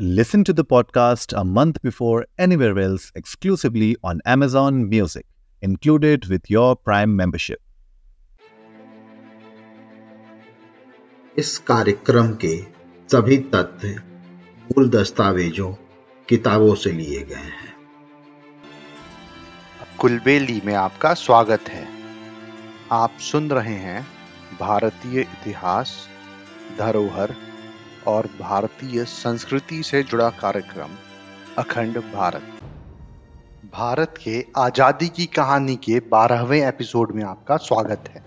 Listen to the podcast a month before anywhere else exclusively on Amazon Music, included with your Prime membership. इस कार्यक्रम के सभी तथ्य मूल दस्तावेजों किताबों से लिए गए हैं कुलबेली में आपका स्वागत है आप सुन रहे हैं भारतीय इतिहास धरोहर और भारतीय संस्कृति से जुड़ा कार्यक्रम, अखंड भारत। भारत के आज़ादी की कहानी के बारहवें एपिसोड में आपका स्वागत है।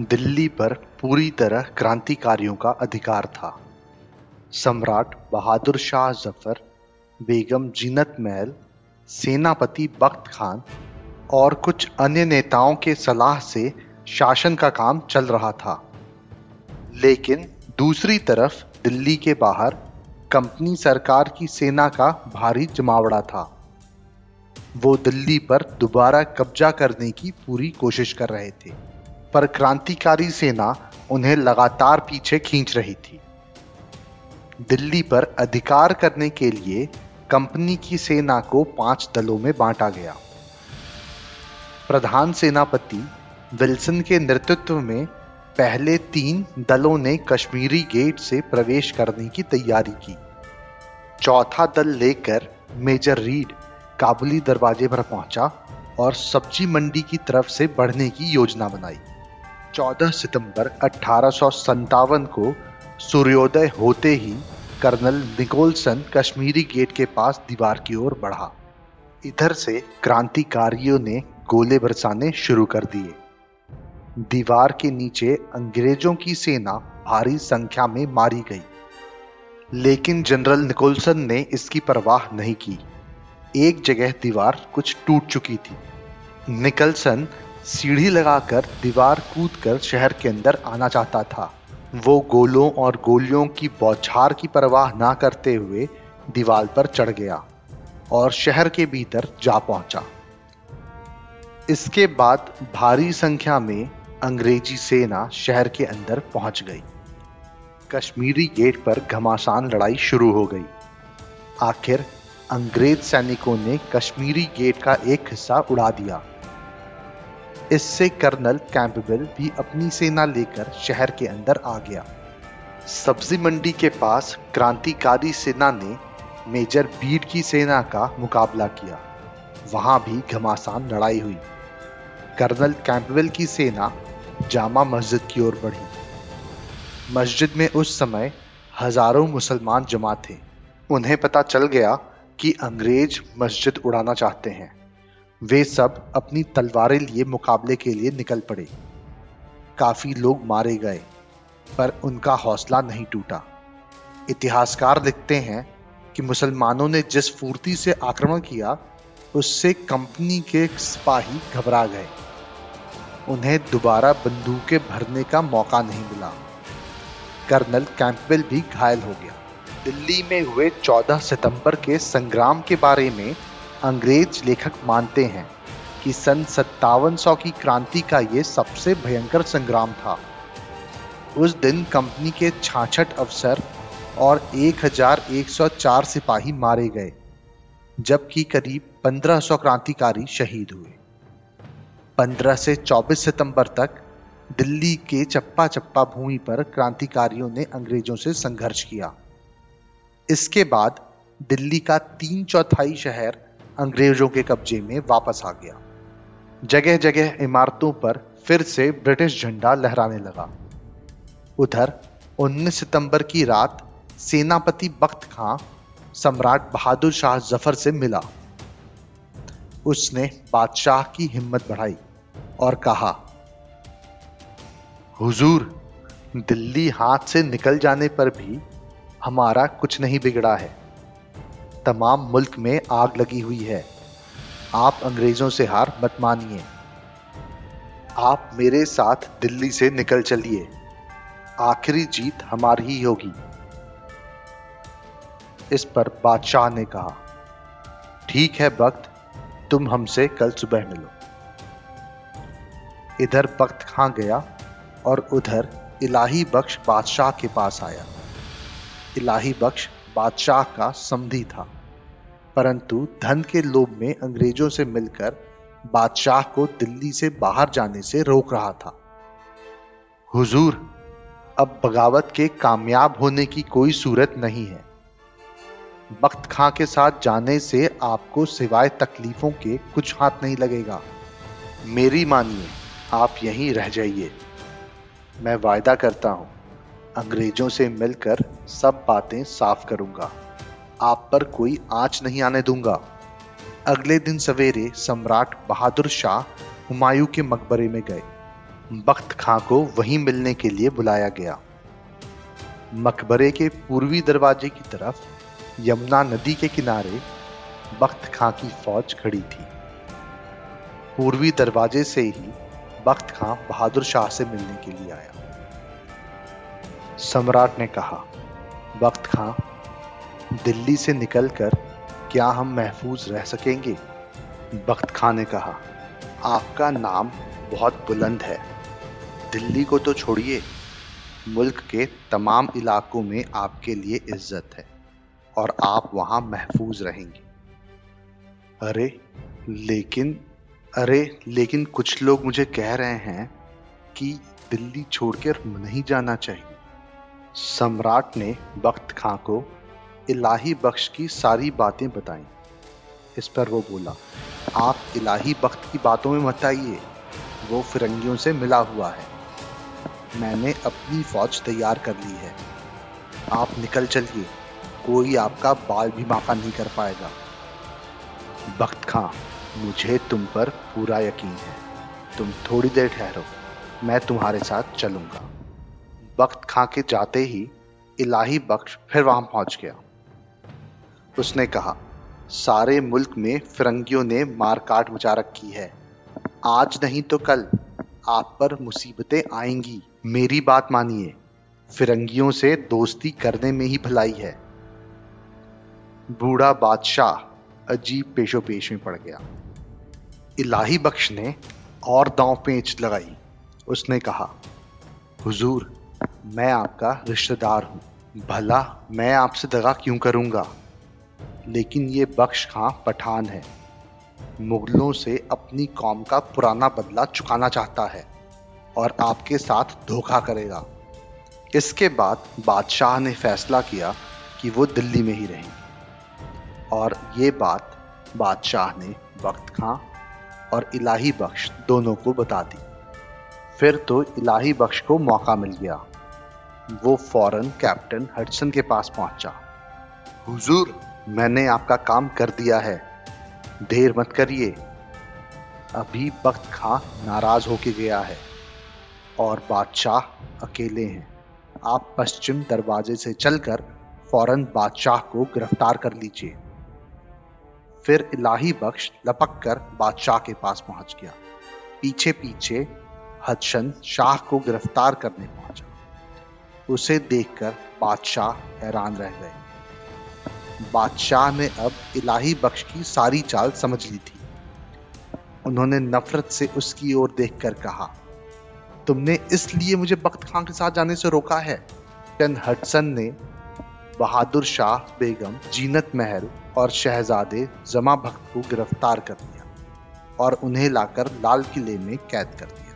दिल्ली पर पूरी तरह क्रांतिकारियों का अधिकार था। सम्राट बहादुर शाह ज़फ़र, बेगम जीनत महल, सेनापति बख्त खान और कुछ अन्य नेताओं के सलाह से शासन का काम चल रहा था। लेकिन दूसरी तरफ़ दिल्ली के बाहर कंपनी सरकार की सेना का भारी जमावड़ा था। वो दिल्ली पर दोबारा कब्जा करने की पूरी कोशिश कर रहे थे, पर क्रांतिकारी सेना उन्हें लगातार पीछे खींच रही थी। दिल्ली पर अधिकार करने के लिए कंपनी की सेना को पाँच दलों में बांटा गया। प्रधान सेनापति विल्सन के नेतृत्व में पहले तीन दलों ने कश्मीरी गेट से प्रवेश करने की तैयारी की। चौथा दल लेकर मेजर रीड काबुली दरवाजे पर पहुँचा और सब्ज़ी मंडी की तरफ़ से बढ़ने की योजना बनाई। 14 सितंबर अठारह को सूर्योदय होते ही कर्नल निकोलसन कश्मीरी गेट के पास दीवार की ओर बढ़ा। इधर से क्रांतिकारियों ने गोले बरसाने शुरू कर दिए। दीवार के नीचे अंग्रेज़ों की सेना भारी संख्या में मारी गई। लेकिन जनरल निकोलसन ने इसकी परवाह नहीं की। एक जगह दीवार कुछ टूट चुकी थी। निकलसन सीढ़ी लगाकर दीवार कूदकर शहर के अंदर आना चाहता था। वो गोलों और गोलियों की बौछार की परवाह ना करते हुए दीवार पर चढ़ गया और शहर के भीतर जा पहुँचा। इसके बाद भारी संख्या में अंग्रेज़ी सेना शहर के अंदर पहुँच गई। कश्मीरी गेट पर घमासान लड़ाई शुरू हो गई। आखिर अंग्रेज़ सैनिकों ने कश्मीरी गेट का एक हिस्सा उड़ा दिया। इससे कर्नल कैंपबेल भी अपनी सेना लेकर शहर के अंदर आ गया। सब्ज़ी मंडी के पास क्रांतिकारी सेना ने मेजर बीड की सेना का मुकाबला किया। वहाँ भी घमासान लड़ाई हुई। कर्नल कैंपबेल की सेना जामा मस्जिद की ओर बढ़ी। मस्जिद में उस समय हज़ारों मुसलमान जमा थे। उन्हें पता चल गया कि अंग्रेज़ मस्जिद उड़ाना चाहते हैं। वे सब अपनी तलवारें लिए मुकाबले के लिए निकल पड़े। काफ़ी लोग मारे गए, पर उनका हौसला नहीं टूटा। इतिहासकार लिखते हैं कि मुसलमानों ने जिस फूर्ति से आक्रमण किया, उससे कंपनी के सिपाही घबरा गए। उन्हें दोबारा बंदूकें भरने का मौका नहीं मिला। कर्नल कैंपबेल भी घायल हो गया। दिल्ली में हुए 14 सितंबर के संग्राम के बारे में अंग्रेज़ लेखक मानते हैं कि सन सत्तावन की क्रांति का ये सबसे भयंकर संग्राम था। उस दिन कंपनी के छाछठ अफसर और 1104 सिपाही मारे गए, जबकि करीब 1500 क्रांतिकारी शहीद हुए। 15 से 24 सितंबर तक दिल्ली के चप्पा चप्पा भूमि पर क्रांतिकारियों ने अंग्रेज़ों से संघर्ष किया। इसके बाद दिल्ली का तीन चौथाई शहर अंग्रेज़ों के कब्जे में वापस आ गया। जगह जगह इमारतों पर फिर से ब्रिटिश झंडा लहराने लगा। उधर 19 सितंबर की रात सेनापति बख्त खां सम्राट बहादुर शाह ज़फ़र से मिला। उसने बादशाह की हिम्मत बढ़ाई। और कहा, हुजूर, दिल्ली हाथ से निकल जाने पर भी हमारा कुछ नहीं बिगड़ा है। तमाम मुल्क में आग लगी हुई है। आप अंग्रेज़ों से हार मत मानिए। आप मेरे साथ दिल्ली से निकल चलिए। आखिरी जीत हमारी ही होगी। इस पर बादशाह ने कहा, ठीक है वक्त तुम हमसे कल सुबह मिलो। इधर बख्त खां गया और उधर इलाही बख्श बादशाह के पास आया। इलाही बख्श बादशाह का समधी था, परंतु धन के लोभ में अंग्रेज़ों से मिलकर बादशाह को दिल्ली से बाहर जाने से रोक रहा था। हुजूर, अब बगावत के कामयाब होने की कोई सूरत नहीं है। बख्त खां के साथ जाने से आपको सिवाय तकलीफों के कुछ हाथ नहीं लगेगा। मेरी मानिए आप यहीं रह जाइए। मैं वायदा करता हूँ, अंग्रेज़ों से मिलकर सब बातें साफ़ करूँगा। आप पर कोई आँच नहीं आने दूँगा। अगले दिन सवेरे सम्राट बहादुर शाह हुमायूं के मकबरे में गए। बख्त खां को वहीं मिलने के लिए बुलाया गया। मकबरे के पूर्वी दरवाजे की तरफ़, यमुना नदी के किनारे बख्त खां की फौज खड़ी थी। पूर्वी दरवाजे से ही बख्त खां बहादुर शाह से मिलने के लिए आया। सम्राट ने कहा बख्त खां, दिल्ली से निकलकर क्या हम महफूज रह सकेंगे? बख्त खां ने कहा, आपका नाम बहुत बुलंद है। दिल्ली को तो छोड़िए। मुल्क के तमाम इलाकों में आपके लिए इज़्ज़त है और आप वहाँ महफूज रहेंगे। अरे, लेकिन अरे, लेकिन कुछ लोग मुझे कह रहे हैं कि दिल्ली छोड़कर नहीं जाना चाहिए। सम्राट ने बख्त खां को इलाही बख्श की सारी बातें बताई। इस पर वो बोला, आप इलाही बख्त की बातों में मत आइए, वो फिरंगियों से मिला हुआ है। मैंने अपनी फौज तैयार कर ली है। आप निकल चलिए, कोई आपका बाल भी माफा नहीं कर पाएगा। बख्त खां। मुझे तुम पर पूरा यकीन है। तुम थोड़ी देर ठहरो, मैं तुम्हारे साथ चलूँगा। वक्त खां के जाते ही इलाही बख्श फिर वहाँ पहुँच गया। उसने कहा, सारे मुल्क में फिरंगियों ने मारकाट मचा रखी है। आज नहीं तो कल। आप पर मुसीबतें आएँगी। मेरी बात मानिए। फिरंगियों से दोस्ती करने में ही भलाई है। बूढ़ा बादशाह अजीब पेशो पेश में पड़ गया। इलाही बख्श ने और दांव पेंच लगाई। उसने कहा, हुजूर, मैं आपका रिश्तेदार हूँ। भला मैं आपसे दगा क्यों करूँगा? लेकिन ये बख्श खां पठान है? मुगलों से अपनी कौम का पुराना बदला चुकाना चाहता है और आपके साथ धोखा करेगा। इसके बाद बादशाह ने फैसला किया कि वो दिल्ली में ही रहेंगे और ये बात बादशाह ने वक्त खां और इलाही बख्श दोनों को बता दी। फिर तो इलाही बख्श को मौका मिल गया। वो फ़ौरन कैप्टन हडसन के पास पहुँचा। हुजूर, मैंने आपका काम कर दिया है। देर मत करिए। अभी बख्त खां नाराज़ होके गया है और बादशाह अकेले हैं। आप पश्चिम दरवाजे से चलकर फ़ौरन बादशाह को गिरफ़्तार कर लीजिए। फिर इलाही बख्श लपक कर बादशाह के पास पहुँच गया। पीछे पीछे हदशन शाह को गिरफ़्तार करने पहुँचा। उसे देखकर बादशाह हैरान रह गए। बादशाह ने अब इलाही बख्श की सारी चाल समझ ली थी। उन्होंने नफरत से उसकी ओर देखकर कहा, तुमने इसलिए मुझे बख्त खान के साथ जाने से रोका है? हटसन ने बहादुर शाह बेगम जीनत महल और शहजादे जमा भक्त को गिरफ़्तार कर लिया और उन्हें लाकर लाल किले में कैद कर दिया।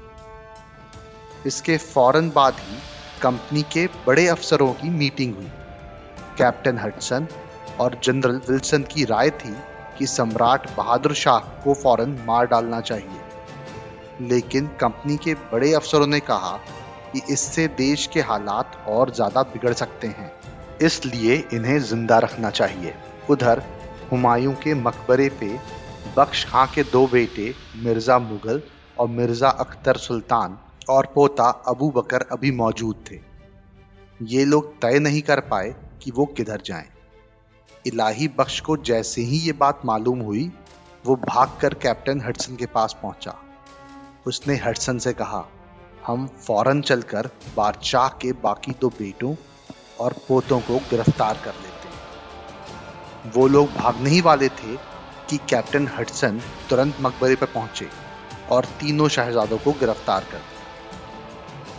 इसके फ़ौरन बाद ही कंपनी के बड़े अफसरों की मीटिंग हुई। कैप्टन हटसन और जनरल विल्सन की राय थी कि सम्राट बहादुर शाह को फ़ौरन मार डालना चाहिए। लेकिन कंपनी के बड़े अफसरों ने कहा कि इससे देश के हालात और ज़्यादा बिगड़ सकते हैं, इसलिए इन्हें ज़िंदा रखना चाहिए। उधर हुमायूं के मकबरे पे बख्श खां के दो बेटे, मिर्ज़ा मुगल और मिर्ज़ा अख्तर सुल्तान और पोता अबू बकर अभी मौजूद थे। ये लोग तय नहीं कर पाए कि वो किधर जाएँ। इलाही बख्श को जैसे ही ये बात मालूम हुई, वो भागकर कैप्टन हडसन के पास पहुँचा। उसने हडसन से कहा, हम फ़ौरन चलकर बादशाह के बाकी दो बेटों और पोतों को गिरफ़्तार कर हैं वो लोग भागने ही वाले थे कि कैप्टन हडसन तुरंत मकबरे पर पहुँचे और तीनों शहजादों को गिरफ़्तार कर दिया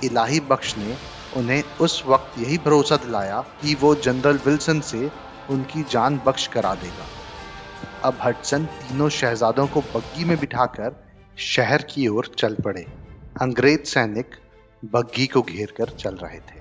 इलाही बख्श ने उन्हें उस वक्त यही भरोसा दिलाया कि वो जनरल विल्सन से उनकी जान बख्श करा देगा। अब हटसन तीनों शहजादों को बग्गी में बिठाकर शहर की ओर चल पड़े। अंग्रेज़ सैनिक बग्गी को घेर कर चल रहे थे।